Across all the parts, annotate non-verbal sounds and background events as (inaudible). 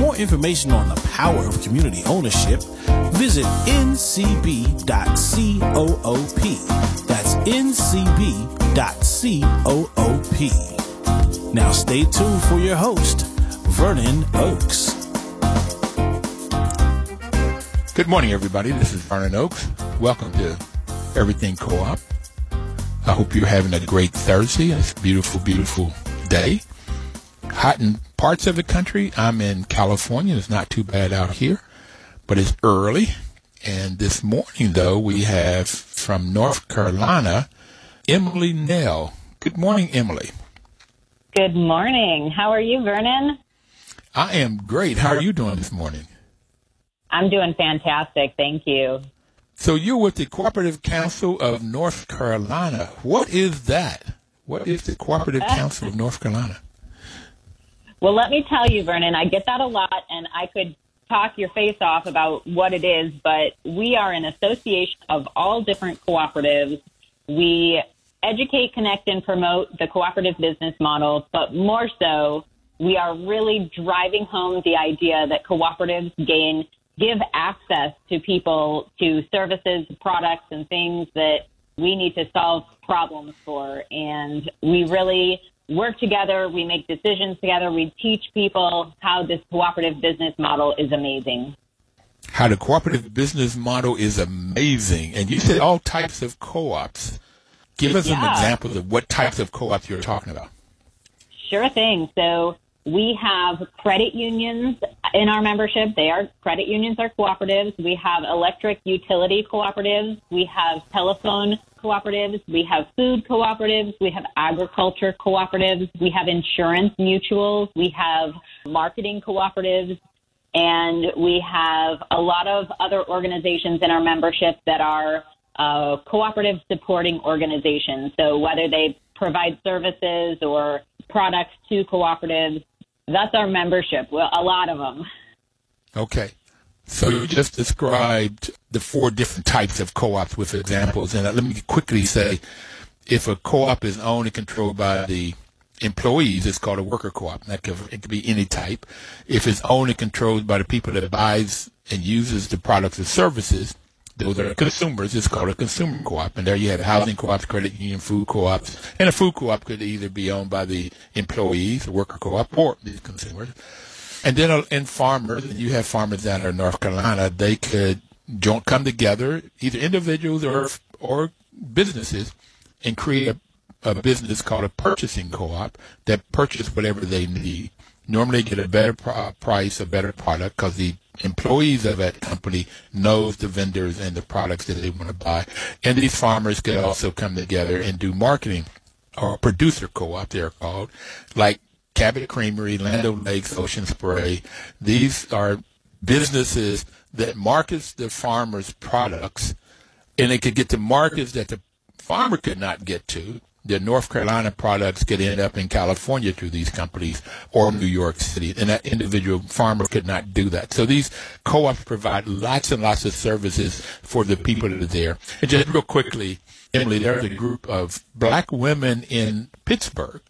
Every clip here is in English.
For more information on the power of community ownership, visit ncb.coop. That's ncb.coop. Now stay tuned for your host, Vernon Oakes. Good morning, everybody. This is Vernon Oakes. Welcome to Everything Co-op. I hope you're having a great Thursday. It's a beautiful, beautiful day. Hot in parts of the country. I'm in California. It's not too bad out here, but it's early. And this morning, though, we have from North Carolina, Emily Nell. Good morning, Emily. Good morning. How are you, Vernon? I am great. How are you doing this morning? I'm doing fantastic. Thank you. So you're with the Cooperative Council of North Carolina. What is that? What is the Cooperative uh, Council of North Carolina? Well, let me tell you, Vernon, I get that a lot, and I could talk your face off about what it is, but we are an association of all different cooperatives. We educate, connect, and promote the cooperative business model, but more so, we are really driving home the idea that cooperatives gain give access to people to services, products, and things that we need to solve problems for. And we really work together. We make decisions together. We teach people how this cooperative business model is amazing. How the cooperative business model is amazing. And you said all types of co-ops. Give us Yeah. some examples of what types of co-ops you're talking about. Sure thing. So we have credit unions in our membership. They are credit unions are cooperatives. We have electric utility cooperatives. We have telephone cooperatives. We have food cooperatives. We have agriculture cooperatives. We have insurance mutuals. We have marketing cooperatives. And we have a lot of other organizations in our membership that are uh, cooperative supporting organizations. So whether they provide services or products to cooperatives, that's our membership. Well, a lot of them. Okay. So you just described the four different types of co-ops with examples. And let me quickly say, if a co-op is owned and controlled by the employees, it's called a worker co-op. That could, it could be any type. If it's owned and controlled by the people that buys and uses the products and services, those are consumers. It's called a consumer co-op. And there you have housing co-ops, credit union, food co-ops. And a food co-op could either be owned by the employees, the worker co-op, or the consumers. And then uh, in farmers, you have farmers down in North Carolina, they could join, come together, either individuals or or businesses, and create a, a business called a purchasing co-op that purchase whatever they need. Normally, get a better price, a better product, because the employees of that company knows the vendors and the products that they want to buy. And these farmers could also come together and do marketing or producer co-op, they're called, like Cabot Creamery, Land Lakes, Ocean Spray. These are businesses that markets the farmers' products, and they could get to markets that the farmer could not get to. The North Carolina products could end up in California through these companies or New York City, and that individual farmer could not do that. So these co-ops provide lots and lots of services for the people that are there. And just real quickly, Emily, there's a group of black women in Pittsburgh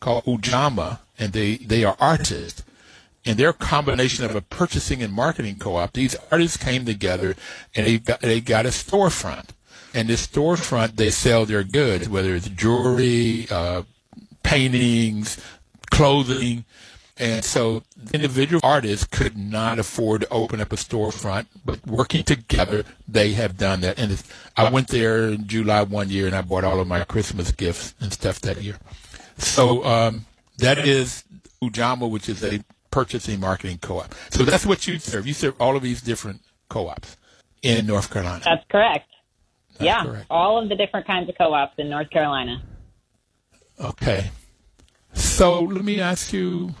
called Ujamaa, and they, they are artists. And they're a combination of a purchasing and marketing co-op. These artists came together and they got, they got a storefront. And this storefront, they sell their goods, whether it's jewelry, uh, paintings, clothing. And so individual artists could not afford to open up a storefront, but working together, they have done that. And I went there in July one year and I bought all of my Christmas gifts and stuff that year. So um, that is Ujamaa, which is a purchasing marketing co-op. So that's what you serve. You serve all of these different co-ops in North Carolina. That's correct. That's yeah, correct. all of the different kinds of co-ops in North Carolina. Okay. So let me ask you,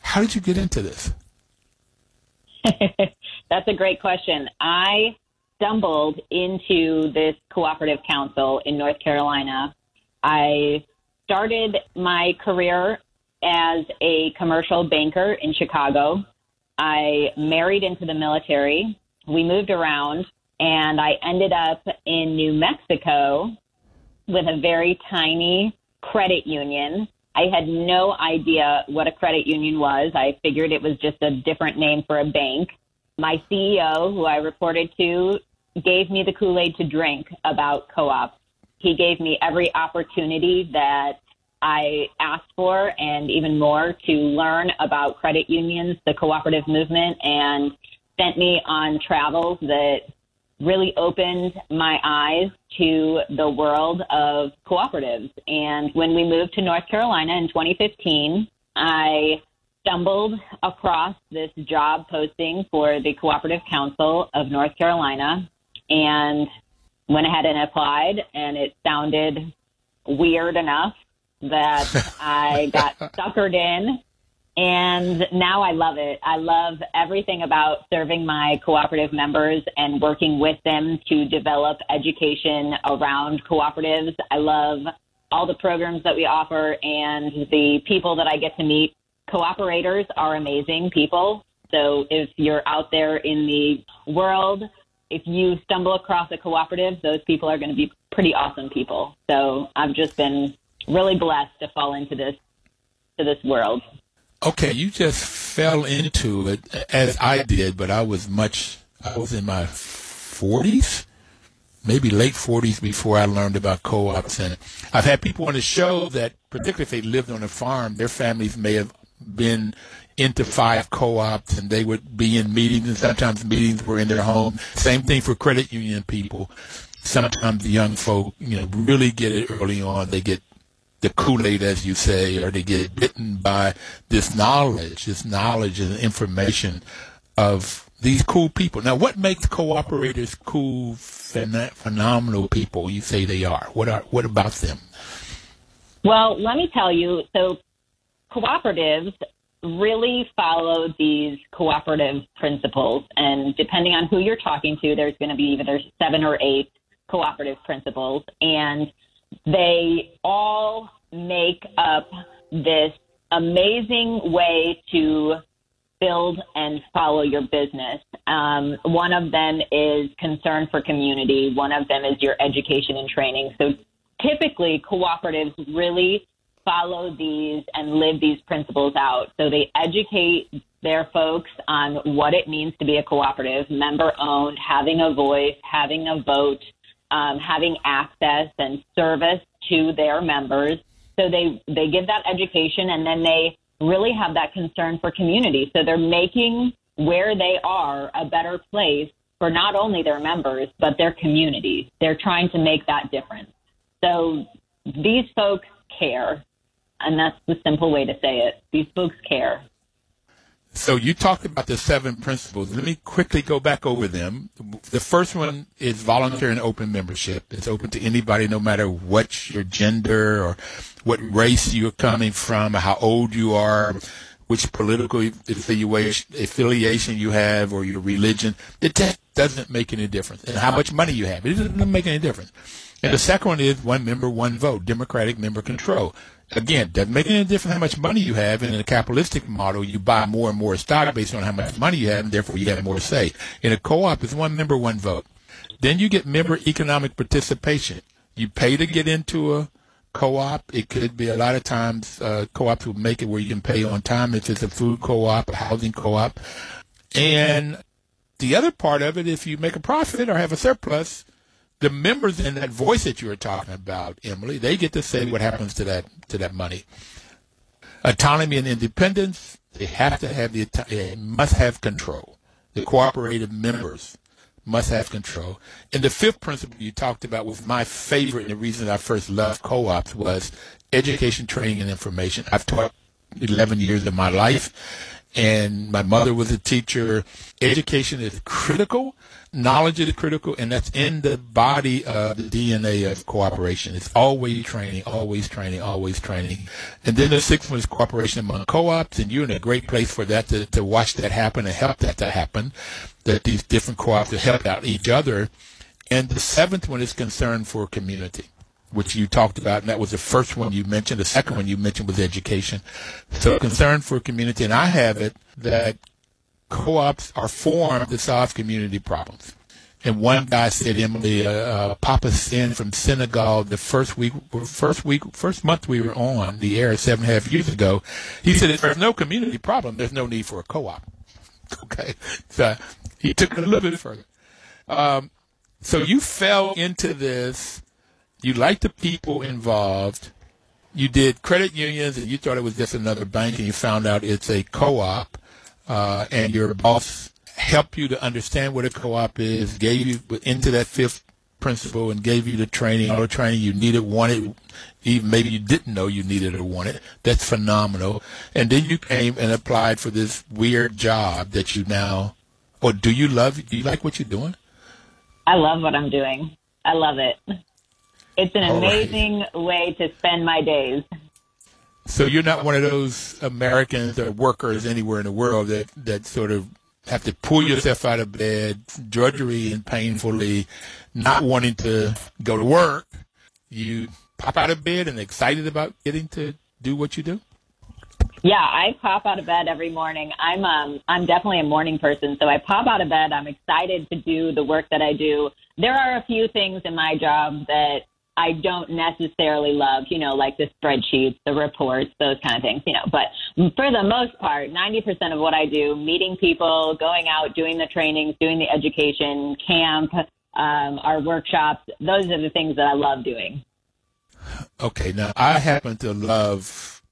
how did you get into this? (laughs) That's a great question. I stumbled into this cooperative council in North Carolina. I started my career as a commercial banker in Chicago. I married into the military. We moved around and I ended up in New Mexico with a very tiny credit union. I had no idea what a credit union was. I figured it was just a different name for a bank. My CEO, who I reported to, gave me the Kool Aid to drink about co ops. He gave me every opportunity that I asked for and even more to learn about credit unions, the cooperative movement, and sent me on travels that really opened my eyes to the world of cooperatives. And when we moved to North Carolina in 2015, I stumbled across this job posting for the Cooperative Council of North Carolina and went ahead and applied and it sounded weird enough that (laughs) I got (laughs) suckered in and now I love it. I love everything about serving my cooperative members and working with them to develop education around cooperatives. I love all the programs that we offer and the people that I get to meet. Cooperators are amazing people. So if you're out there in the world, if you stumble across a cooperative, those people are going to be pretty awesome people. So I've just been really blessed to fall into this to this world. Okay, you just fell into it as I did, but I was much, I was in my 40s, maybe late 40s before I learned about co-ops. And I've had people on the show that, particularly if they lived on a farm, their families may have been into five co-ops and they would be in meetings and sometimes meetings were in their home. Same thing for credit union people. Sometimes the young folk, you know, really get it early on. They get the Kool-Aid, as you say, or they get bitten by this knowledge, this knowledge and information of these cool people. Now, what makes cooperators cool, phenomenal people? You say they are. What are what about them? Well, let me tell you. So, cooperatives really follow these cooperative principles, and depending on who you're talking to, there's going to be either seven or eight cooperative principles, and they all make up this amazing way to build and follow your business. Um, one of them is concern for community. One of them is your education and training. So typically, cooperatives really follow these and live these principles out. So they educate their folks on what it means to be a cooperative, member owned, having a voice, having a vote, um, having access and service to their members. So they, they give that education and then they really have that concern for community. So they're making where they are a better place for not only their members, but their community. They're trying to make that difference. So these folks care. And that's the simple way to say it. These folks care. So you talked about the seven principles. Let me quickly go back over them. The first one is voluntary and open membership. It's open to anybody, no matter what your gender or what race you're coming from, how old you are, which political affiliation you have, or your religion. It doesn't make any difference. And how much money you have. It doesn't make any difference. And the second one is one member, one vote, democratic member control again, doesn't make any difference how much money you have. And in a capitalistic model, you buy more and more stock based on how much money you have, and therefore you have more say. In a co-op, it's one member, one vote. Then you get member economic participation. You pay to get into a co-op. It could be a lot of times uh, co-ops will make it where you can pay on time if it's a food co-op, a housing co-op. And the other part of it, if you make a profit or have a surplus, the members in that voice that you were talking about, Emily, they get to say what happens to that to that money. Autonomy and independence, they have to have the they must have control. The cooperative members must have control. And the fifth principle you talked about was my favorite and the reason I first loved co-ops was education, training, and information. I've taught 11 years of my life and my mother was a teacher. Education is critical knowledge is critical, and that's in the body of the DNA of cooperation. It's always training, always training, always training. And then the sixth one is cooperation among co-ops, and you're in a great place for that to, to watch that happen and help that to happen, that these different co-ops to help out each other. And the seventh one is concern for community which you talked about, and that was the first one you mentioned. The second one you mentioned was education. So concern for community, and I have it that co-ops are formed to solve community problems. And one guy said, Emily, uh, uh, Papa Sin from Senegal, the first week, first week, first month we were on the air seven and a half years ago, he said, if there's no community problem, there's no need for a co-op. (laughs) Okay. So he took it a little bit further. Um, so you fell into this you liked the people involved. You did credit unions, and you thought it was just another bank, and you found out it's a co-op. Uh, and your boss helped you to understand what a co-op is, gave you into that fifth principle, and gave you the training, all the training you needed, wanted, even maybe you didn't know you needed or wanted. That's phenomenal. And then you came and applied for this weird job that you now, or do you love? Do you like what you're doing? I love what I'm doing. I love it. It's an amazing right. way to spend my days. So you're not one of those Americans or workers anywhere in the world that, that sort of have to pull yourself out of bed, drudgery and painfully, not wanting to go to work. You pop out of bed and excited about getting to do what you do? Yeah, I pop out of bed every morning. I'm um I'm definitely a morning person, so I pop out of bed. I'm excited to do the work that I do. There are a few things in my job that I don't necessarily love, you know, like the spreadsheets, the reports, those kind of things, you know. But for the most part, 90% of what I do, meeting people, going out, doing the trainings, doing the education, camp, um, our workshops, those are the things that I love doing. Okay, now I happen to love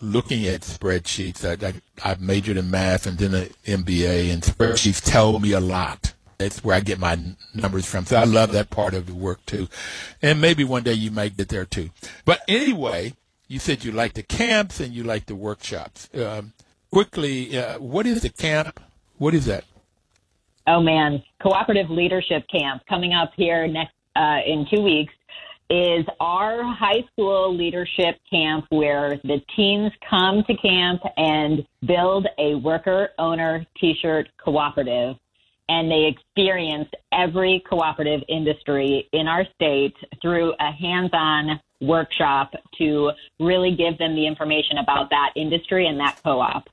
looking at spreadsheets. I, I, I majored in math and then an MBA, and spreadsheets tell me a lot. That's where I get my numbers from. So I love that part of the work too. And maybe one day you might get there too. But anyway, you said you like the camps and you like the workshops. Um, quickly, uh, what is the camp? What is that? Oh man, cooperative leadership camp coming up here next uh, in two weeks is our high school leadership camp where the teens come to camp and build a worker owner t-shirt cooperative and they experienced every cooperative industry in our state through a hands-on workshop to really give them the information about that industry and that co-op.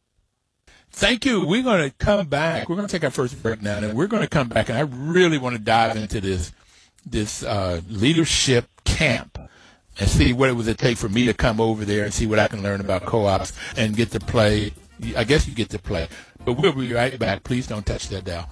Thank you. We're going to come back. We're going to take our first break now, and we're going to come back. And I really want to dive into this this uh, leadership camp and see what it would take for me to come over there and see what I can learn about co-ops and get to play. I guess you get to play, but we'll be right back. Please don't touch that dial.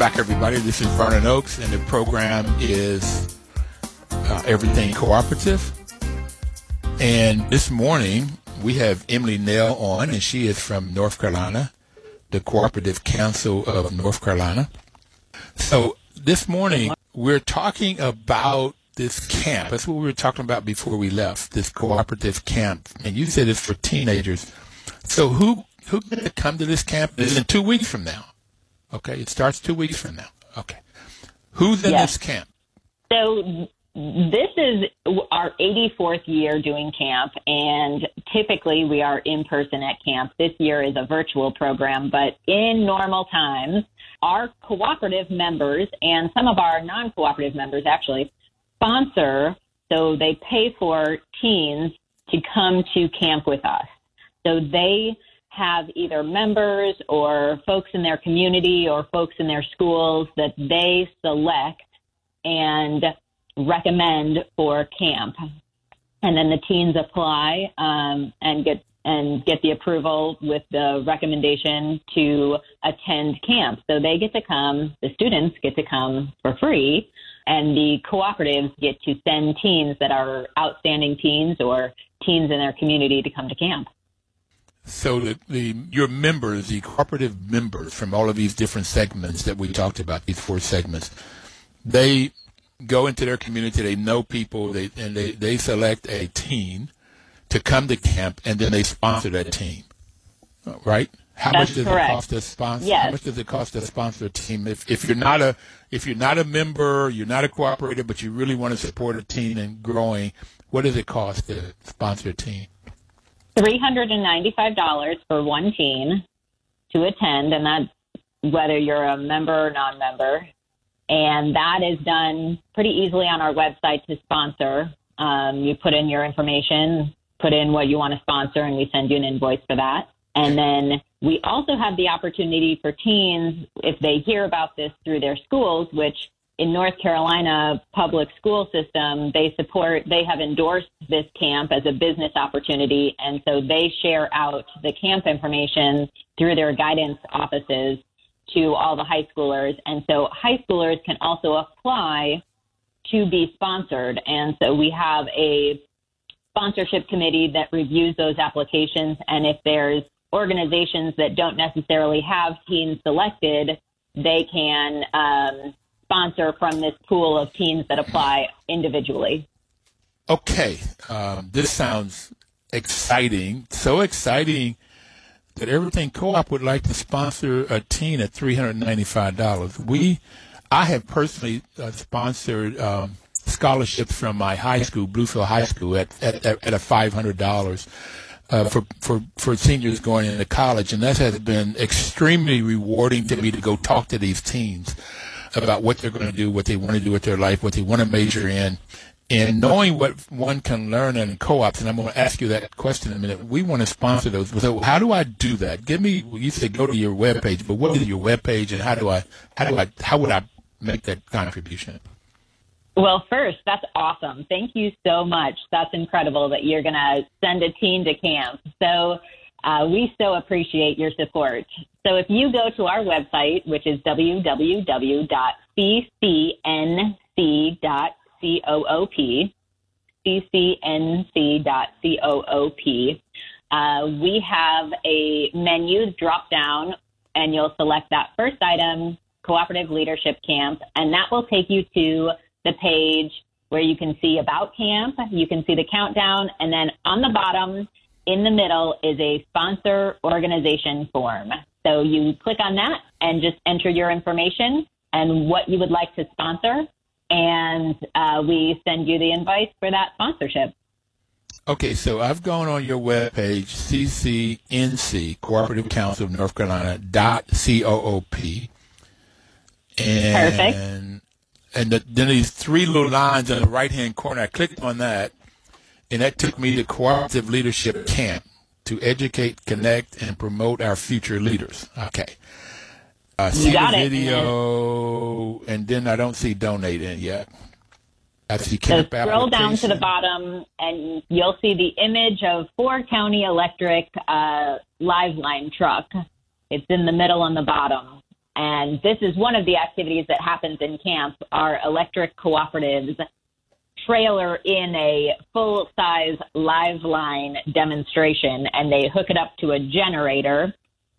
Back, everybody. This is Vernon Oakes, and the program is uh, Everything Cooperative. And this morning, we have Emily Nell on, and she is from North Carolina, the Cooperative Council of North Carolina. So this morning, we're talking about this camp. That's what we were talking about before we left, this cooperative camp. And you said it's for teenagers. So who who to come to this camp? Is in two weeks from now. Okay, it starts two weeks from now. Okay. Who's in yes. this camp? So this is our 84th year doing camp, and typically we are in person at camp. This year is a virtual program, but in normal times, our cooperative members and some of our non cooperative members actually sponsor, so they pay for teens to come to camp with us. So they have either members or folks in their community or folks in their schools that they select and recommend for camp. And then the teens apply um, and get and get the approval with the recommendation to attend camp. So they get to come, the students get to come for free, and the cooperatives get to send teens that are outstanding teens or teens in their community to come to camp. So the, the your members, the cooperative members from all of these different segments that we talked about, these four segments, they go into their community. They know people, they, and they, they select a team to come to camp, and then they sponsor that team, right? How That's much does correct. it cost to sponsor? Yes. How much does it cost to sponsor a team? If if you're not a if you're not a member, you're not a cooperator, but you really want to support a team and growing, what does it cost to sponsor a team? $395 for one teen to attend, and that's whether you're a member or non member. And that is done pretty easily on our website to sponsor. Um, you put in your information, put in what you want to sponsor, and we send you an invoice for that. And then we also have the opportunity for teens, if they hear about this through their schools, which in North Carolina public school system, they support, they have endorsed this camp as a business opportunity. And so they share out the camp information through their guidance offices to all the high schoolers. And so high schoolers can also apply to be sponsored. And so we have a sponsorship committee that reviews those applications. And if there's organizations that don't necessarily have teens selected, they can um, sponsor from this pool of teens that apply individually. Okay, um, this sounds exciting. So exciting that Everything Co-op would like to sponsor a teen at three hundred ninety-five dollars. We, I have personally uh, sponsored um, scholarships from my high school, Bluefield High School, at at, at a five hundred dollars. Uh, for, for, for seniors going into college, and that has been extremely rewarding to me to go talk to these teens about what they're going to do, what they want to do with their life, what they want to major in, and knowing what one can learn in co-ops. And I'm going to ask you that question in a minute. We want to sponsor those. So how do I do that? Give me. You say go to your webpage, but what is your webpage, and how do I how do I how would I make that contribution? Well, first, that's awesome. Thank you so much. That's incredible that you're going to send a teen to camp. So uh, we so appreciate your support. So if you go to our website, which is www.ccnc.coop, ccnc.coop, uh, we have a menu drop down, and you'll select that first item, Cooperative Leadership Camp, and that will take you to the page where you can see about camp, you can see the countdown, and then on the bottom in the middle is a sponsor organization form. So you click on that and just enter your information and what you would like to sponsor, and uh, we send you the invite for that sponsorship. Okay, so I've gone on your webpage, CCNC, Cooperative Council of North Carolina, dot COOP. And, Perfect. And the, then these three little lines on the right hand corner, I clicked on that, and that took me to Cooperative Leadership Camp to educate, connect, and promote our future leaders. Okay. I see the it. video, and then I don't see donate in yet. I see So scroll down to the bottom, and you'll see the image of Four County Electric uh, Live Line truck. It's in the middle on the bottom, and this is one of the activities that happens in camp. Our electric cooperatives trailer in a full size live line demonstration, and they hook it up to a generator.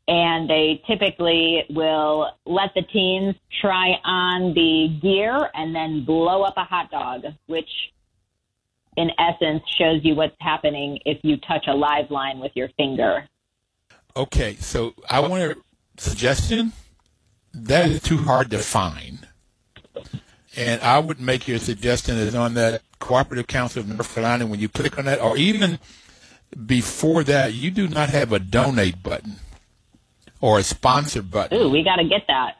And they typically will let the teens try on the gear and then blow up a hot dog, which in essence shows you what's happening if you touch a live line with your finger. Okay, so I want a suggestion. That is too hard to find. And I would make your suggestion is on that Cooperative Council of North Carolina, when you click on that, or even before that, you do not have a donate button or a sponsor button. Ooh, we got to get that.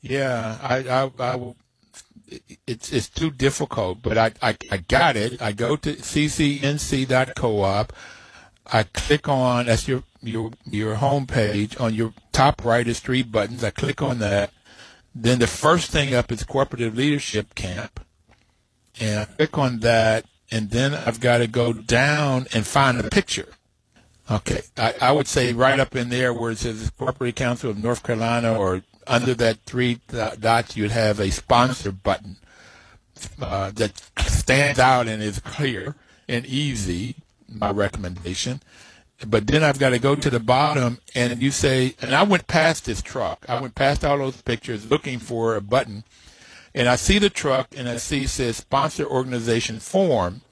Yeah, I, I, I it's it's too difficult, but I, I, I got it. I go to ccnc.coop. I click on that's your your your home page on your top right is three buttons. I click on that. Then the first thing up is cooperative leadership camp, and I click on that, and then I've got to go down and find a picture. Okay, I, I would say right up in there where it says Cooperative Council of North Carolina, or under that three do- dots, you'd have a sponsor button uh, that stands out and is clear and easy. My recommendation. But then I've got to go to the bottom, and you say, and I went past this truck. I went past all those pictures looking for a button and I see the truck and I see it says sponsor organization form,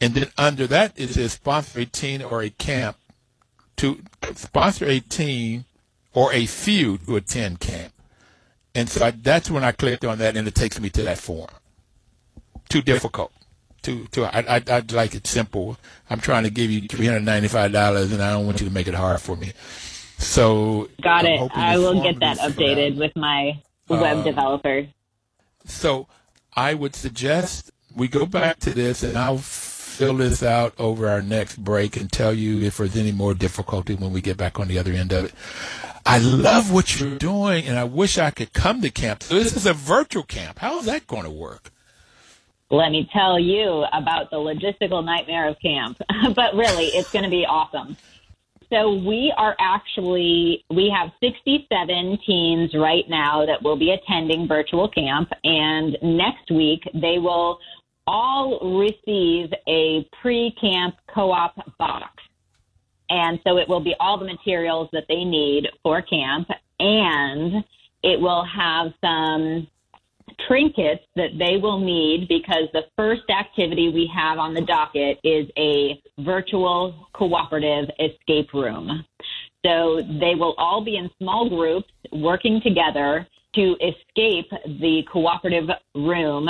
and then under that it says sponsor a teen or a camp to sponsor a teen or a few to attend camp. And so I, that's when I clicked on that, and it takes me to that form. Too difficult. Too, too. I, I, I'd like it simple. I'm trying to give you three hundred ninety-five dollars, and I don't want you to make it hard for me. So got I'm it. I will get that out. updated with my web Um, developer. So I would suggest we go back to this and I'll fill this out over our next break and tell you if there's any more difficulty when we get back on the other end of it. I love what you're doing and I wish I could come to camp. So this is a virtual camp. How is that going to work? Let me tell you about the logistical nightmare of camp. (laughs) but really, it's going to be awesome. So we are actually, we have 67 teens right now that will be attending virtual camp. And next week, they will all receive a pre-camp co-op box. And so it will be all the materials that they need for camp. And it will have some trinkets that they will need because the first activity we have on the docket is a virtual cooperative escape room. So they will all be in small groups working together to escape the cooperative room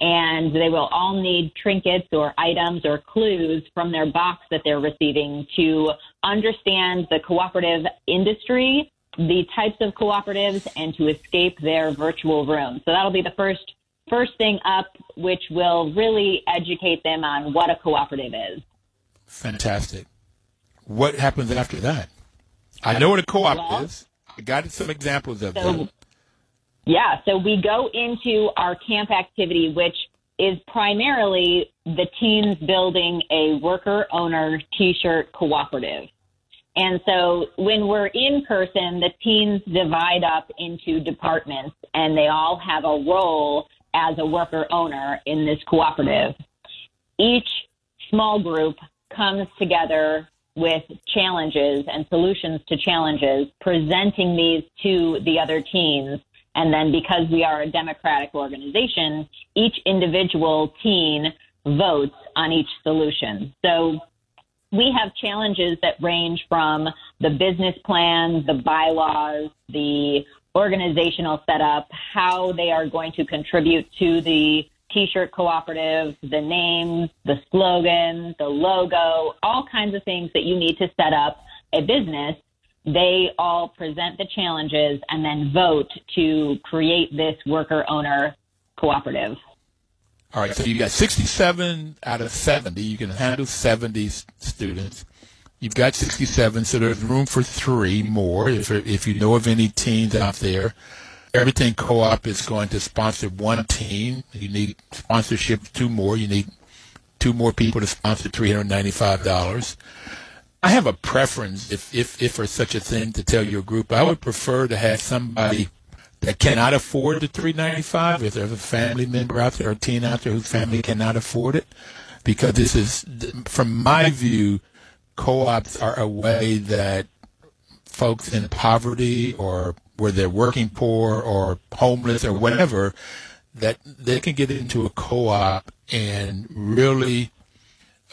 and they will all need trinkets or items or clues from their box that they're receiving to understand the cooperative industry, the types of cooperatives, and to escape their virtual room. So that'll be the first first thing up, which will really educate them on what a cooperative is. Fantastic. What happens after that? I know what a co-op Well- is. I got some examples of So- that. Yeah, so we go into our camp activity, which is primarily the teens building a worker owner t-shirt cooperative. And so when we're in person, the teens divide up into departments and they all have a role as a worker owner in this cooperative. Each small group comes together with challenges and solutions to challenges, presenting these to the other teens. And then because we are a democratic organization, each individual teen votes on each solution. So we have challenges that range from the business plan, the bylaws, the organizational setup, how they are going to contribute to the t-shirt cooperative, the name, the slogan, the logo, all kinds of things that you need to set up a business. They all present the challenges and then vote to create this worker owner cooperative. All right, so you've got 67 out of 70. You can handle 70 students. You've got 67, so there's room for three more. If, if you know of any teens out there, Everything Co-op is going to sponsor one team. You need sponsorship, two more. You need two more people to sponsor $395. I have a preference, if, if, if there's such a thing, to tell your group. I would prefer to have somebody that cannot afford the 395 if there's a family member out there or a teen out there whose family cannot afford it? Because this is from my view co-ops are a way that folks in poverty or where they're working poor or homeless or whatever that they can get into a co-op and really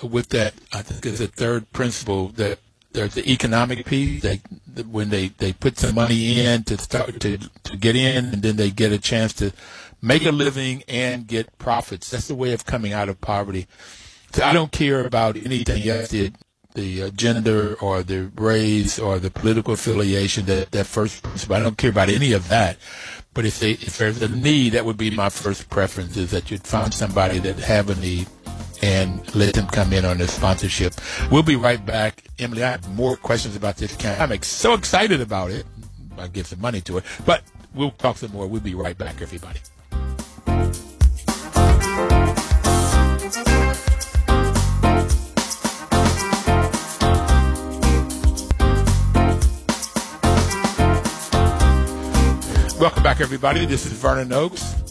with that I think is the third principle that there's the economic piece. They when they, they put some money in to start to to get in, and then they get a chance to make a living and get profits. That's the way of coming out of poverty. So I don't care about anything else, the the uh, gender or the race or the political affiliation. That that first principle, I don't care about any of that. But if they if there's a need, that would be my first preference is that you'd find somebody that have a need and let them come in on the sponsorship. We'll be right back. Emily, I have more questions about this. I'm so excited about it. I give some money to it, but we'll talk some more. We'll be right back, everybody. Welcome back, everybody. This is Vernon Oakes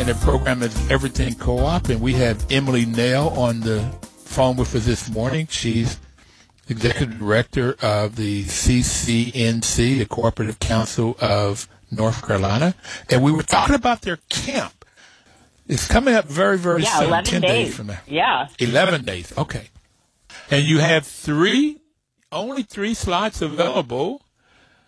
and the program is Everything Co-op, and we have Emily Nail on the phone with us this morning. She's executive director of the CCNC, the Cooperative Council of North Carolina, and we were talking about their camp. It's coming up very, very yeah, soon. 11 Ten days. from now. Yeah. Eleven days. Okay. And you have three, only three slots available.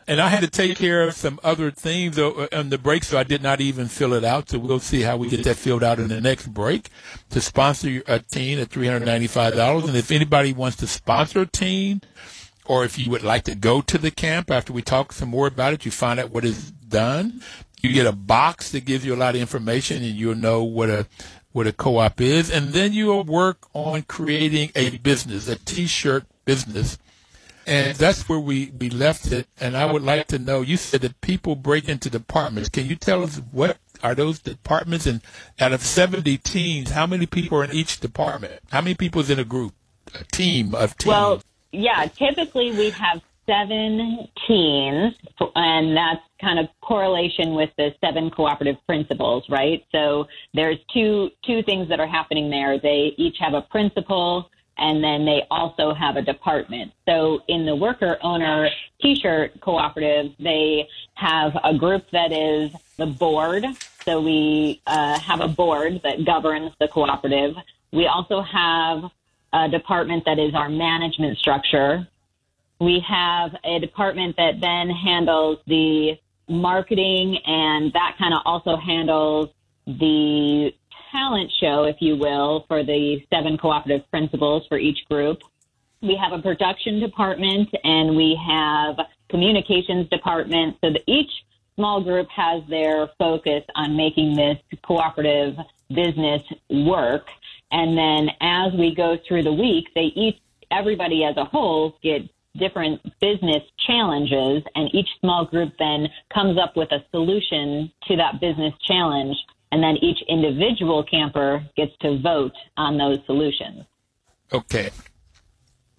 And I had to take care of some other things uh, on the break, so I did not even fill it out. So we'll see how we get that filled out in the next break to sponsor a team at $395. And if anybody wants to sponsor a team, or if you would like to go to the camp after we talk some more about it, you find out what is done. You get a box that gives you a lot of information, and you'll know what a what a co-op is, and then you'll work on creating a business, a T-shirt business, and that's where we we left it. And I would like to know. You said that people break into departments. Can you tell us what are those departments? And out of seventy teams, how many people are in each department? How many people is in a group, a team of teams? Well, yeah, typically we have seven teams, and that's kind of correlation with the seven cooperative principles, right? So there's two two things that are happening there. They each have a principle, and then they also have a department. So in the worker owner T-shirt cooperative, they have a group that is the board. So we uh, have a board that governs the cooperative. We also have a department that is our management structure. We have a department that then handles the marketing and that kind of also handles the talent show, if you will, for the seven cooperative principles for each group. We have a production department and we have communications department. So that each small group has their focus on making this cooperative business work. And then as we go through the week, they each, everybody as a whole get different business challenges and each small group then comes up with a solution to that business challenge. And then each individual camper gets to vote on those solutions. Okay.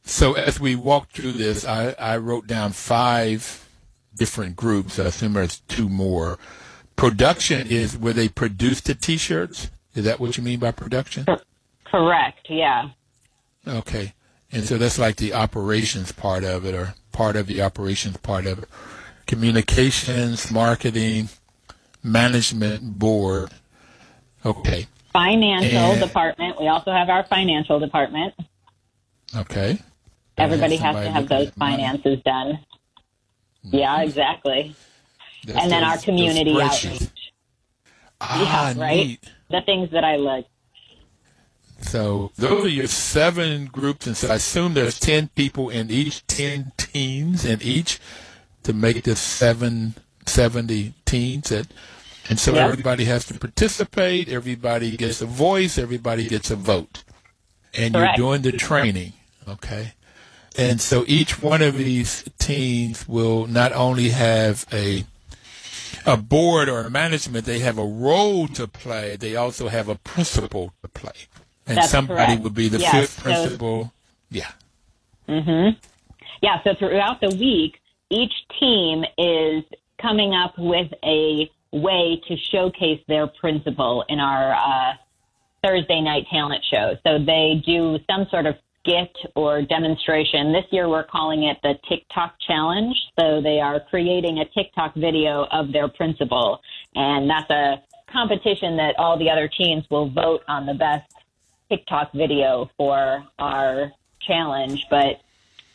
So as we walk through this, I, I wrote down five different groups. I assume there's two more. Production is where they produce the T-shirts. Is that what you mean by production? Correct. Yeah. Okay. And so that's like the operations part of it, or part of the operations part of it. Communications, marketing, management, board. Okay. Financial And- department. We also have our financial department. Okay. Everybody has to have those finances done. Yeah, exactly. That's and then our community outreach. Ah, Yeah, right? neat. The things that I like. So those are your seven groups, and so I assume there's ten people in each, ten teams in each, to make this seven seventy teams. That, and so Yep. everybody has to participate. Everybody gets a voice. Everybody gets a vote, and Correct. you're doing the training. Okay. And so each one of these teams will not only have a a board or a management, they have a role to play. They also have a principle to play. And That's somebody correct. would be the Yes, fifth so- principle. Yeah. Mm-hmm. Yeah, so throughout the week, each team is coming up with a way to showcase their principle in our uh, Thursday night talent show. So they do some sort of skit or demonstration. This year we're calling it the TikTok challenge. So they are creating a TikTok video of their principle, And that's a competition that all the other teams will vote on the best TikTok video for our challenge. But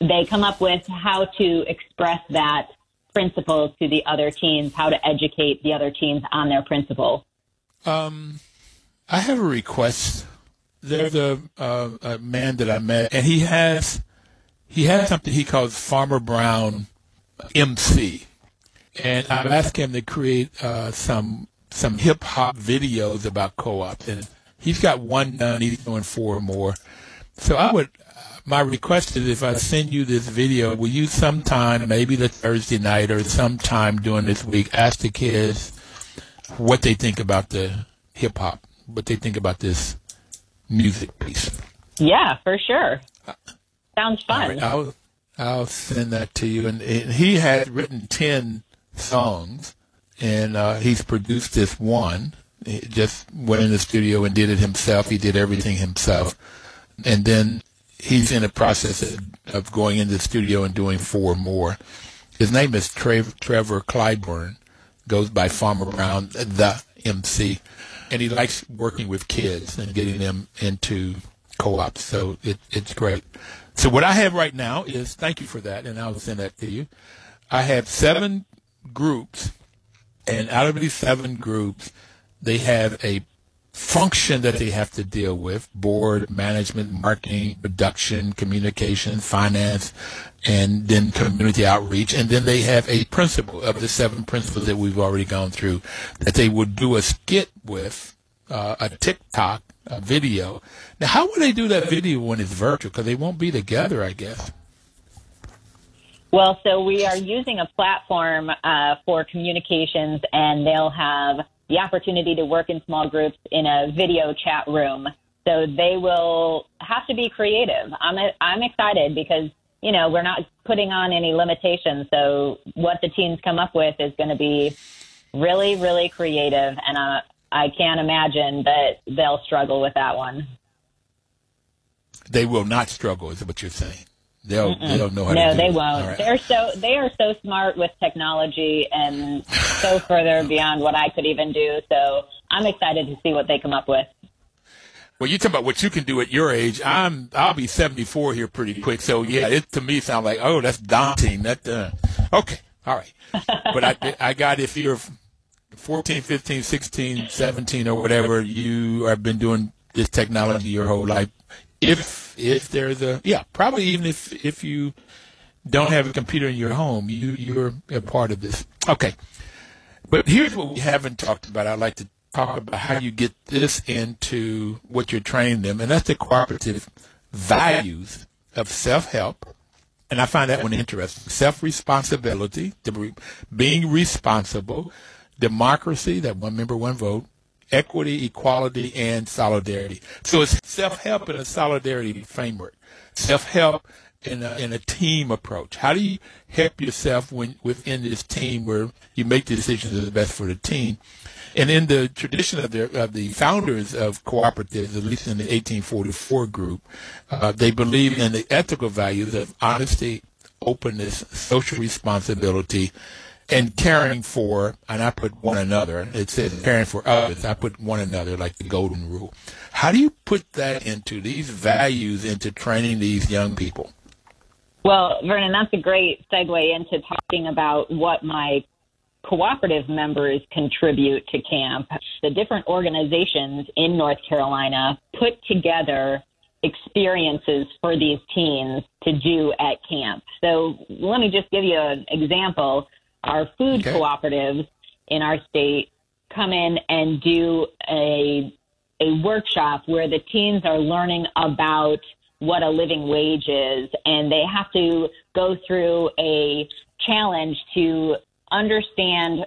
they come up with how to express that principle to the other teams, how to educate the other teams on their principle. Um, I have a request. There's a, uh, a man that I met, and he has he has something he calls Farmer Brown MC, and I've asked him to create uh, some some hip hop videos about co-ops, and he's got one done. He's doing four more. So I would. My request is if I send you this video, will you sometime, maybe the Thursday night or sometime during this week, ask the kids what they think about the hip hop, what they think about this music piece. Yeah, for sure. Sounds fun. right, I'll I'll send that to you. And, and he has written ten songs, and uh, he's produced this one. He just went in the studio and did it himself. He did everything himself, and then he's in the process of, going into the studio and doing four more. His name is Trev, Trevor Clyburn. goes by Farmer Brown, the MC, and he likes working with kids and getting them into co-ops. So it, it's great. So what I have right now is thank you for that, and I'll send that to you. I have seven groups, and out of these seven groups, they have a function that they have to deal with board management marketing production communication finance and then community outreach. And then they have a principle of the seven principles that we've already gone through that they would do a skit with uh, a tiktok a video. Now how would they do that video when it's virtual? Because they won't be together i guess. Well so we are using a platform uh, for communications and they'll have the opportunity to work in small groups in a video chat room. So they will have to be creative. I'm I'm excited because you know we're not putting on any limitations. So what the teams come up with is going to be really really creative, and uh, I can't imagine that they'll struggle with that one. They will not struggle, is what you're saying. They'll Mm-mm. they'll know how no, to they won't. Right. They're so they are so smart with technology and so further (laughs) beyond what I could even do. So I'm excited to see what they come up with. Well, you talk about what you can do at your age. I'm I'll be 74 here pretty quick. So yeah, it to me sounds like oh that's daunting. That uh, okay, all right. (laughs) But I I got if you're 14, 15, 16, 17 or whatever, you have been doing this technology your whole life if if there's a yeah probably even if if you don't have a computer in your home you you're a part of this. Okay. But here's what we haven't talked about. I'd like to talk about how you get this into what you're training them and that's the cooperative values of self-help. And i find that one interesting. Self-responsibility being responsible democracy that one member one vote equity, equality, and solidarity. So it's self-help and a solidarity framework. Self-help in a, in a team approach. How do you help yourself when within this team where you make the decisions that are best for the team? And in the tradition of the of the founders of cooperatives, at least in the 1844 group, uh, they believe in the ethical values of honesty, openness, social responsibility, and caring for, and I put one another. It says caring for others. I put one another like the golden rule. How do you put that into these values into training these young people? Well, Vernon, that's a great segue into talking about what my cooperative members contribute to camp. The different organizations in North Carolina put together experiences for these teens to do at camp. So let me just give you an example our food okay. cooperatives in our state come in and do a a workshop where the teens are learning about what a living wage is and they have to go through a challenge to understand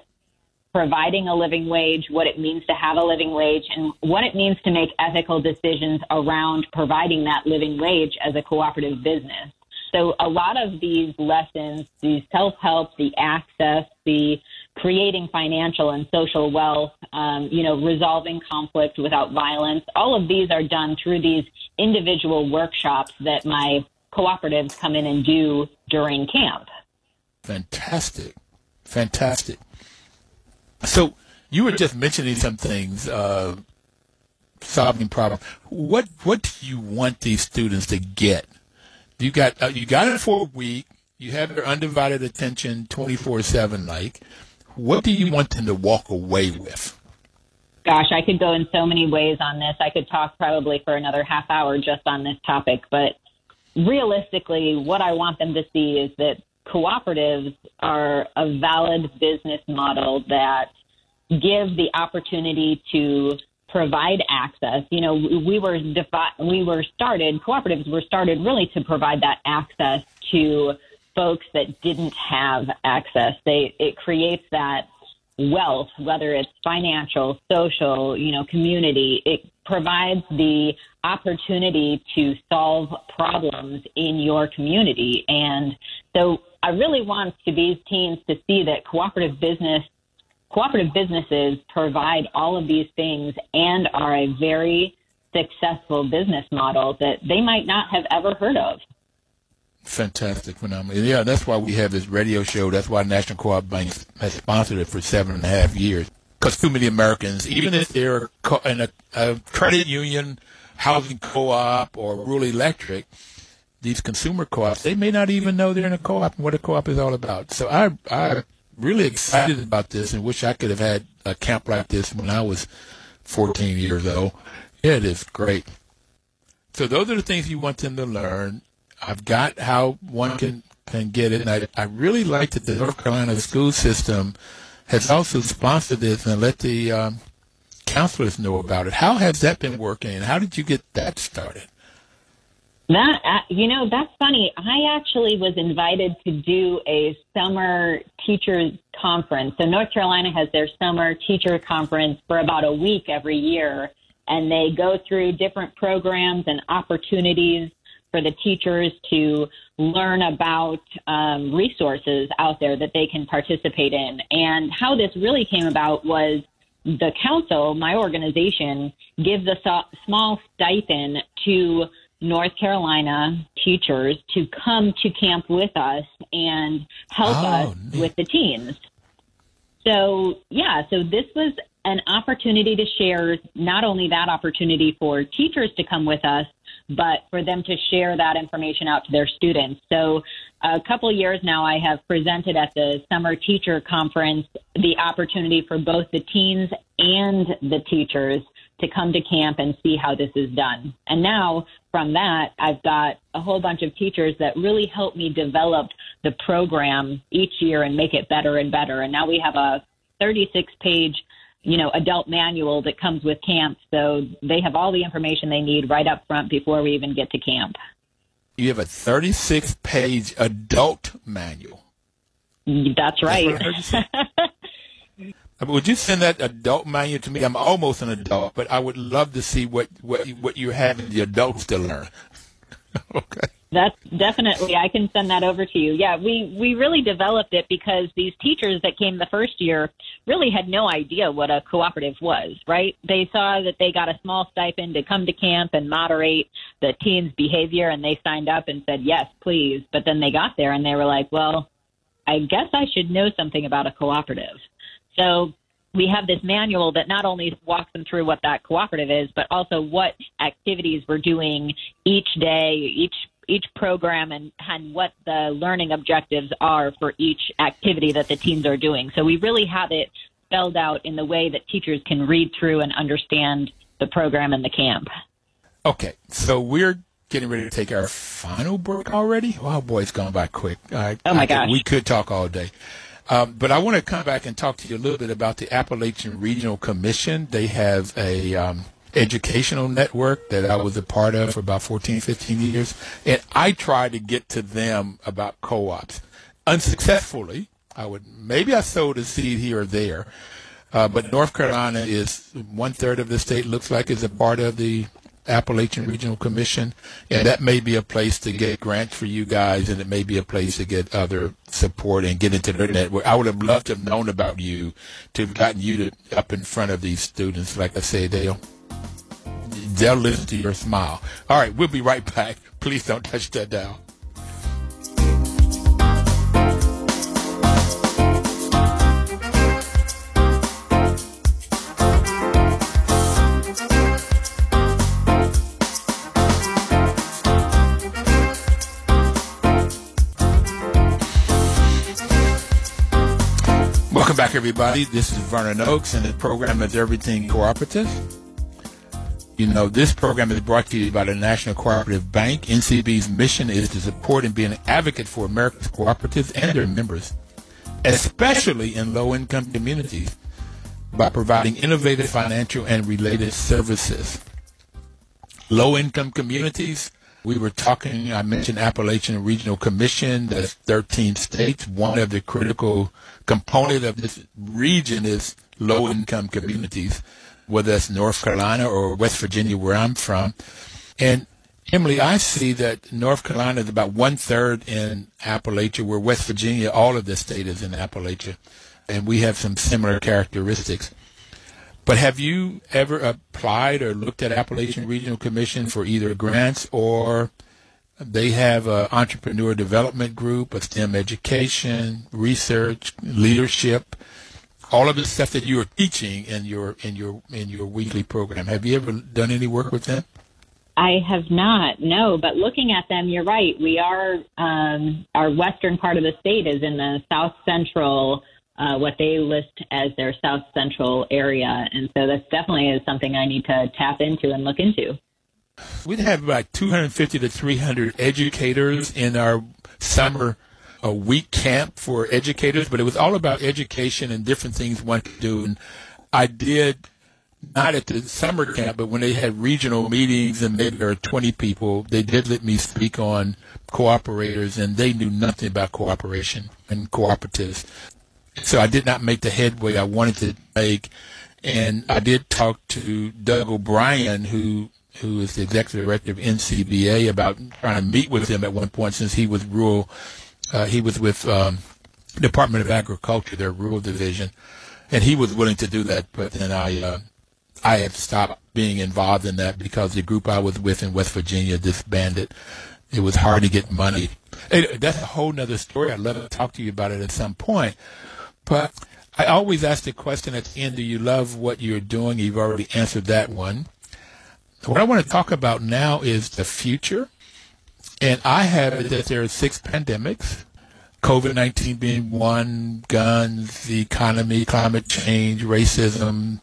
providing a living wage, what it means to have a living wage, and what it means to make ethical decisions around providing that living wage as a cooperative business. So a lot of these lessons, the self-help, the access, the creating financial and social wealth, um, you know, resolving conflict without violence, all of these are done through these individual workshops that my cooperatives come in and do during camp. Fantastic. Fantastic. So you were just mentioning some things, uh, solving problems. What what do you want these students to get you got uh, you got it for a week. You have their undivided attention, twenty four seven. Like, what do you want them to walk away with? Gosh, I could go in so many ways on this. I could talk probably for another half hour just on this topic, but realistically, what I want them to see is that cooperatives are a valid business model that give the opportunity to provide access. You know, we were defi- we were started cooperatives were started really to provide that access to folks that didn't have access. They it creates that wealth, whether it's financial, social, you know, community. It provides the opportunity to solve problems in your community. And so I really want to these teens to see that cooperative business cooperative businesses provide all of these things and are a very successful business model that they might not have ever heard of. Fantastic, phenomenal. Yeah, that's why we have this radio show. That's why National Co-op Bank has sponsored it for seven and a half years. Because too many Americans, even if they're in a, a credit union, housing co-op, or rural electric, these consumer co-ops, they may not even know they're in a co-op and what a co-op is all about. So I, I'm really excited about this and wish I could have had a camp like this when I was 14 years old. It is great. So those are the things you want them to learn. I've got how one can can get it, and I, I really like that the North Carolina school system has also sponsored this and let the um, counselors know about it. How has that been working, and how did you get that started? That uh, you know, that's funny. I actually was invited to do a summer teachers conference. So North Carolina has their summer teacher conference for about a week every year, and they go through different programs and opportunities for the teachers to learn about um, resources out there that they can participate in. And how this really came about was the council, my organization, gives a small stipend to North Carolina teachers to come to camp with us and help oh, us with the teens. So, yeah, so this was an opportunity to share not only that opportunity for teachers to come with us, but for them to share that information out to their students. So, a couple years now, I have presented at the Summer Teacher Conference the opportunity for both the teens and the teachers to come to camp and see how this is done. And now from that, I've got a whole bunch of teachers that really help me develop the program each year and make it better and better. And now we have a 36 page, you know, adult manual that comes with camp. So they have all the information they need right up front before we even get to camp. You have a 36 page adult manual. That's right. That's (laughs) Would you send that adult manual to me? I'm almost an adult, but I would love to see what what what you're having the adults to learn. (laughs) okay. That's definitely I can send that over to you. Yeah, we we really developed it because these teachers that came the first year really had no idea what a cooperative was, right? They saw that they got a small stipend to come to camp and moderate the teens' behavior and they signed up and said, "Yes, please." But then they got there and they were like, "Well, I guess I should know something about a cooperative." So we have this manual that not only walks them through what that cooperative is, but also what activities we're doing each day, each each program, and, and what the learning objectives are for each activity that the teams are doing. So we really have it spelled out in the way that teachers can read through and understand the program and the camp. Okay, so we're getting ready to take our final break already. Wow, boy, it's gone by quick. I, oh my I, gosh, we could talk all day. Um, but I want to come back and talk to you a little bit about the Appalachian Regional Commission. They have a um, educational network that I was a part of for about 14, 15 years. And I tried to get to them about co-ops unsuccessfully. I would, maybe I sowed a seed here or there. Uh, but North Carolina is one third of the state looks like is a part of the Appalachian Regional Commission, and that may be a place to get grants for you guys, and it may be a place to get other support and get into their network. I would have loved to have known about you, to have gotten you to, up in front of these students. Like I said, they'll they'll listen to your smile. All right, we'll be right back. Please don't touch that dial. Back, everybody. This is Vernon Oakes, and the program is Everything Cooperative. You know, this program is brought to you by the National Cooperative Bank. NCB's mission is to support and be an advocate for America's cooperatives and their members, especially in low income communities, by providing innovative financial and related services. Low income communities, we were talking, I mentioned Appalachian Regional Commission, that's 13 states. One of the critical component of this region is low income communities, whether that's North Carolina or West Virginia, where I'm from. And Emily, I see that North Carolina is about one third in Appalachia, where West Virginia, all of the state is in Appalachia. And we have some similar characteristics. But have you ever applied or looked at Appalachian Regional Commission for either grants or They have an entrepreneur development group, a STEM education, research, leadership, all of the stuff that you are teaching in your in your in your weekly program. Have you ever done any work with them? I have not, no. But looking at them, you're right. We are um, our western part of the state is in the south central, uh, what they list as their south central area, and so that's definitely is something I need to tap into and look into. We'd have about 250 to 300 educators in our summer a week camp for educators, but it was all about education and different things one could do. And I did not at the summer camp, but when they had regional meetings and maybe there were 20 people, they did let me speak on cooperators, and they knew nothing about cooperation and cooperatives. So I did not make the headway I wanted to make. And I did talk to Doug O'Brien, who who is the executive director of NCBA, about trying to meet with him at one point since he was rural. Uh, he was with um, Department of Agriculture, their rural division, and he was willing to do that. But then I uh, I have stopped being involved in that because the group I was with in West Virginia disbanded. It was hard to get money. that's a whole nother story. I'd love to talk to you about it at some point. But I always ask the question at the end, do you love what you're doing? You've already answered that one. What I want to talk about now is the future. And I have it that there are six pandemics. COVID 19 being one, guns, the economy, climate change, racism,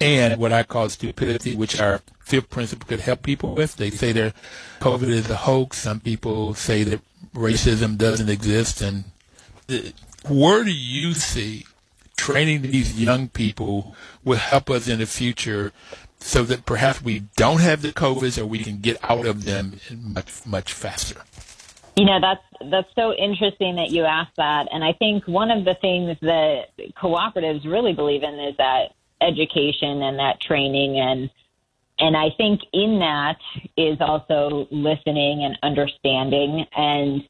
and what I call stupidity, which our fifth principle could help people with. They say that COVID is a hoax. Some people say that racism doesn't exist. And uh, where do you see training these young people will help us in the future so that perhaps we don't have the COVIDs or we can get out of them much, much faster? You know, that's that's so interesting that you asked that. And I think one of the things that cooperatives really believe in is that education and that training and and I think in that is also listening and understanding and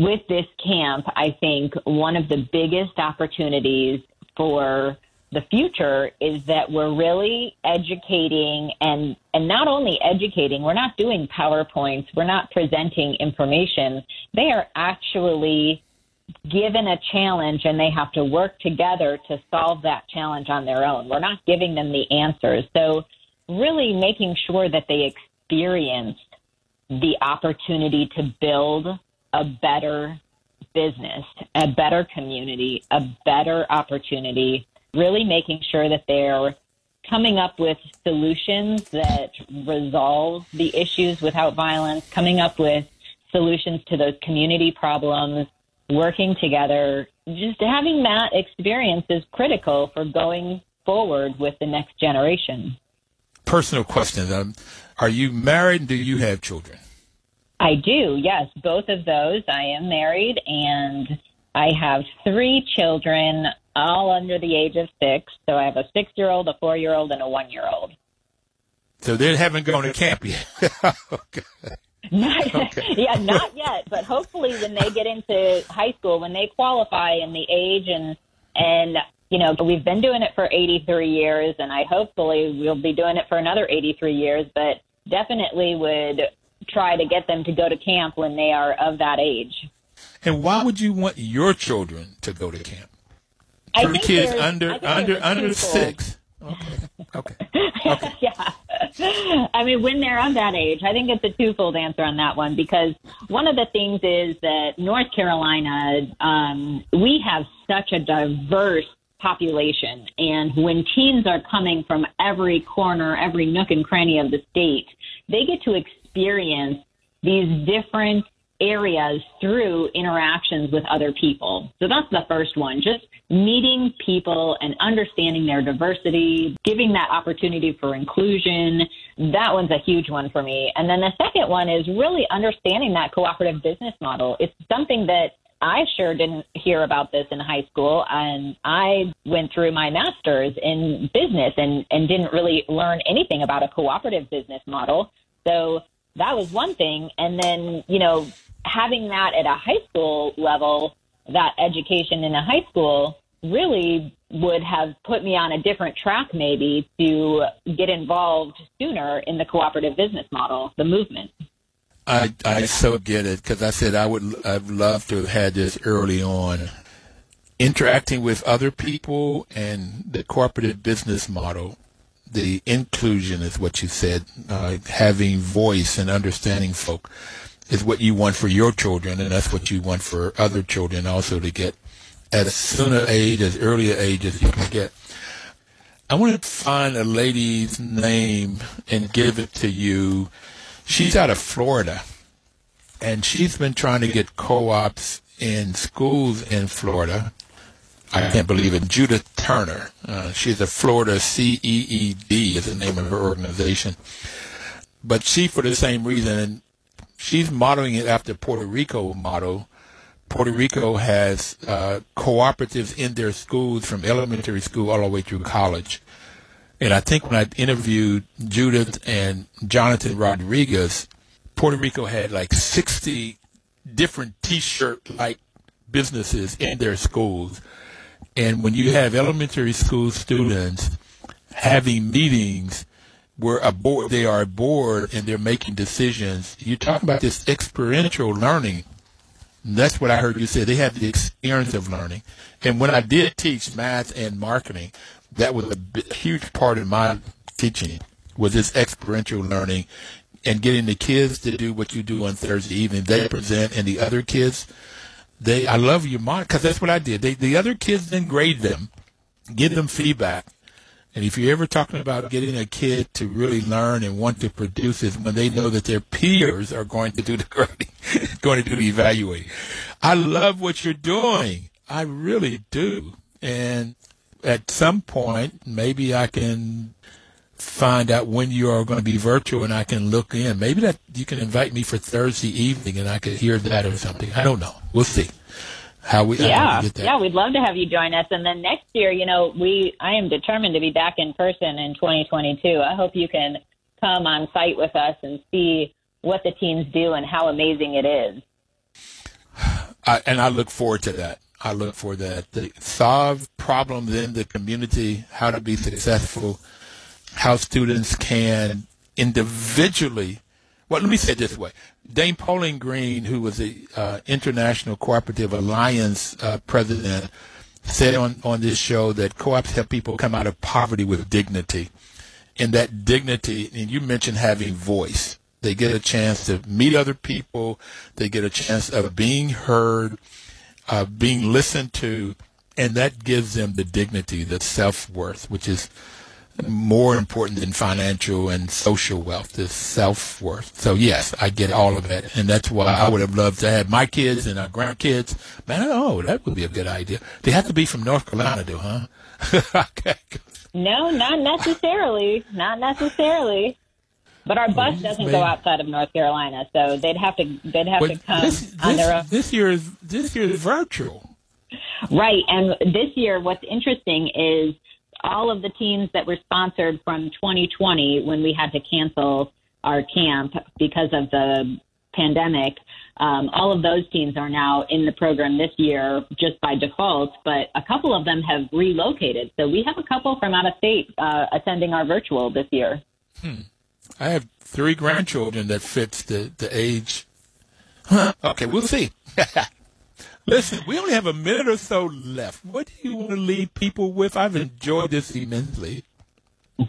with this camp, I think one of the biggest opportunities for the future is that we're really educating and and not only educating we're not doing powerpoints we're not presenting information they are actually given a challenge and they have to work together to solve that challenge on their own. We're not giving them the answers. So, really making sure that they experience the opportunity to build a better business, a better community, a better opportunity, really making sure that they're coming up with solutions that resolve the issues without violence, coming up with solutions to those community problems working together, just having that experience is critical for going forward with the next generation. Personal question. Um, are you married? Do you have children? I do, yes, both of those. I am married and I have three children, all under the age of six. So I have a six year old, a four year old, and a one year old. So they haven't gone to camp yet. (laughs) okay. okay. yeah, not yet, but hopefully when they get into high school, when they qualify in the age and and you know, we've been doing it for 83 years and I hopefully we'll be doing it for another 83 years, but definitely would try to get them to go to camp when they are of that age. And why would you want your children to go to camp? For kids under under under 6. Okay. Okay. okay. (laughs) yeah. I mean, when they're on that age, I think it's a twofold answer on that one because one of the things is that North Carolina, um, we have such a diverse population. And when teens are coming from every corner, every nook and cranny of the state, they get to experience these different areas through interactions with other people. So that's the first one. Just meeting people and understanding their diversity, giving that opportunity for inclusion. That one's a huge one for me. And then the second one is really understanding that cooperative business model. It's something that I sure didn't hear about this in high school and I went through my master's in business and, and didn't really learn anything about a cooperative business model. So that was one thing. And then, you know, having that at a high school level, that education in a high school really would have put me on a different track maybe to get involved sooner in the cooperative business model, the movement. I I so get it because I said I would I'd love to have had this early on. Interacting with other people and the cooperative business model, the inclusion is what you said. Uh, having voice and understanding folk is what you want for your children, and that's what you want for other children also to get at a sooner age, as early age as you can get. I want to find a lady's name and give it to you. She's out of Florida, and she's been trying to get co-ops in schools in Florida. I can't believe it. Judith Turner. Uh, she's a Florida CEED is the name of her organization. But she, for the same reason, she's modeling it after Puerto Rico model. Puerto Rico has uh, cooperatives in their schools from elementary school all the way through college. And I think when I interviewed Judith and Jonathan Rodriguez, Puerto Rico had like 60 different T-shirt like businesses in their schools. And when you have elementary school students having meetings where a board, they are a board and they're making decisions, you talk about this experiential learning. That's what I heard you say. They have the experience of learning. And when I did teach math and marketing, that was a huge part of my teaching was this experiential learning and getting the kids to do what you do on Thursday evening. They present, and the other kids, they I love your mind because that's what I did. They, the other kids then grade them, give them feedback. And if you're ever talking about getting a kid to really learn and want to produce is when they know that their peers are going to do the (laughs) grading, going to do the evaluating. I love what you're doing. I really do. And at some point, maybe I can find out when you are going to be virtual and I can look in. Maybe that you can invite me for Thursday evening and I could hear that or something. I don't know. We'll see how we yeah. yeah we'd love to have you join us. And then next year you know we i am determined to be back in person in 2022 i hope you can come on site with us and see what the teams do and how amazing it is. I, and i look forward to that. I look for that. To solve problems in the community how to be successful how students can individually well, let me say it this way. Dame Pauline Green, who was the uh, International Cooperative Alliance uh, president, said on, on this show that co-ops help people come out of poverty with dignity. And that dignity, and you mentioned having voice. They get a chance to meet other people. They get a chance of being heard, uh, being listened to, and that gives them the dignity, the self-worth, which is more important than financial and social wealth is self worth. So yes, I get all of it, and that's why I would have loved to have my kids and our grandkids. Man, oh, that would be a good idea. They have to be from North Carolina, though, huh? (laughs) okay. No, not necessarily. Not necessarily. But our bus doesn't go outside of North Carolina, so they'd have to they'd have to come this, this, on their own. This year is this year is virtual. Right, and this year, what's interesting is all of the teams that were sponsored from 2020 when we had to cancel our camp because of the pandemic. Um, all of those teams are now in the program this year just by default, but a couple of them have relocated. So we have a couple from out of state uh, attending our virtual this year. Hmm. I have three grandchildren that fits the, the age. Huh. Okay, we'll see. (laughs) Listen, we only have a minute or so left. What do you want to leave people with? I've enjoyed this immensely.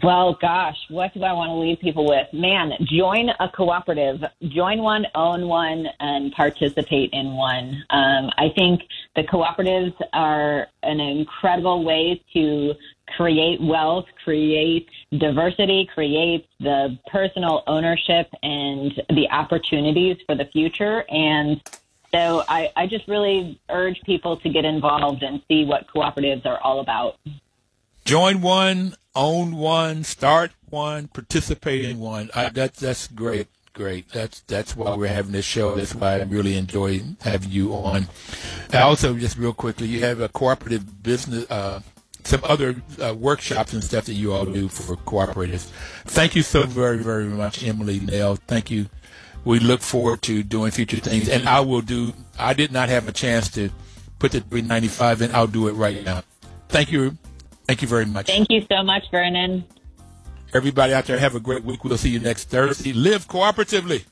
Well, gosh, what do I want to leave people with? Man, join a cooperative, join one, own one, and participate in one. Um, I think the cooperatives are an incredible way to create wealth, create diversity, create the personal ownership and the opportunities for the future. And so I, I just really urge people to get involved and see what cooperatives are all about. Join one, own one, start one, participate in one. I, that, that's great. Great. That's that's why we're having this show. That's why I really enjoy having you on. also, just real quickly, you have a cooperative business, uh, some other uh, workshops and stuff that you all do for cooperatives. Thank you so very, very much, Emily Nail. Thank you we look forward to doing future things. And I will do. I did not have a chance to put the 395 in. I'll do it right now. Thank you. Thank you very much. Thank you so much, Vernon. Everybody out there, have a great week. We'll see you next Thursday. Live cooperatively.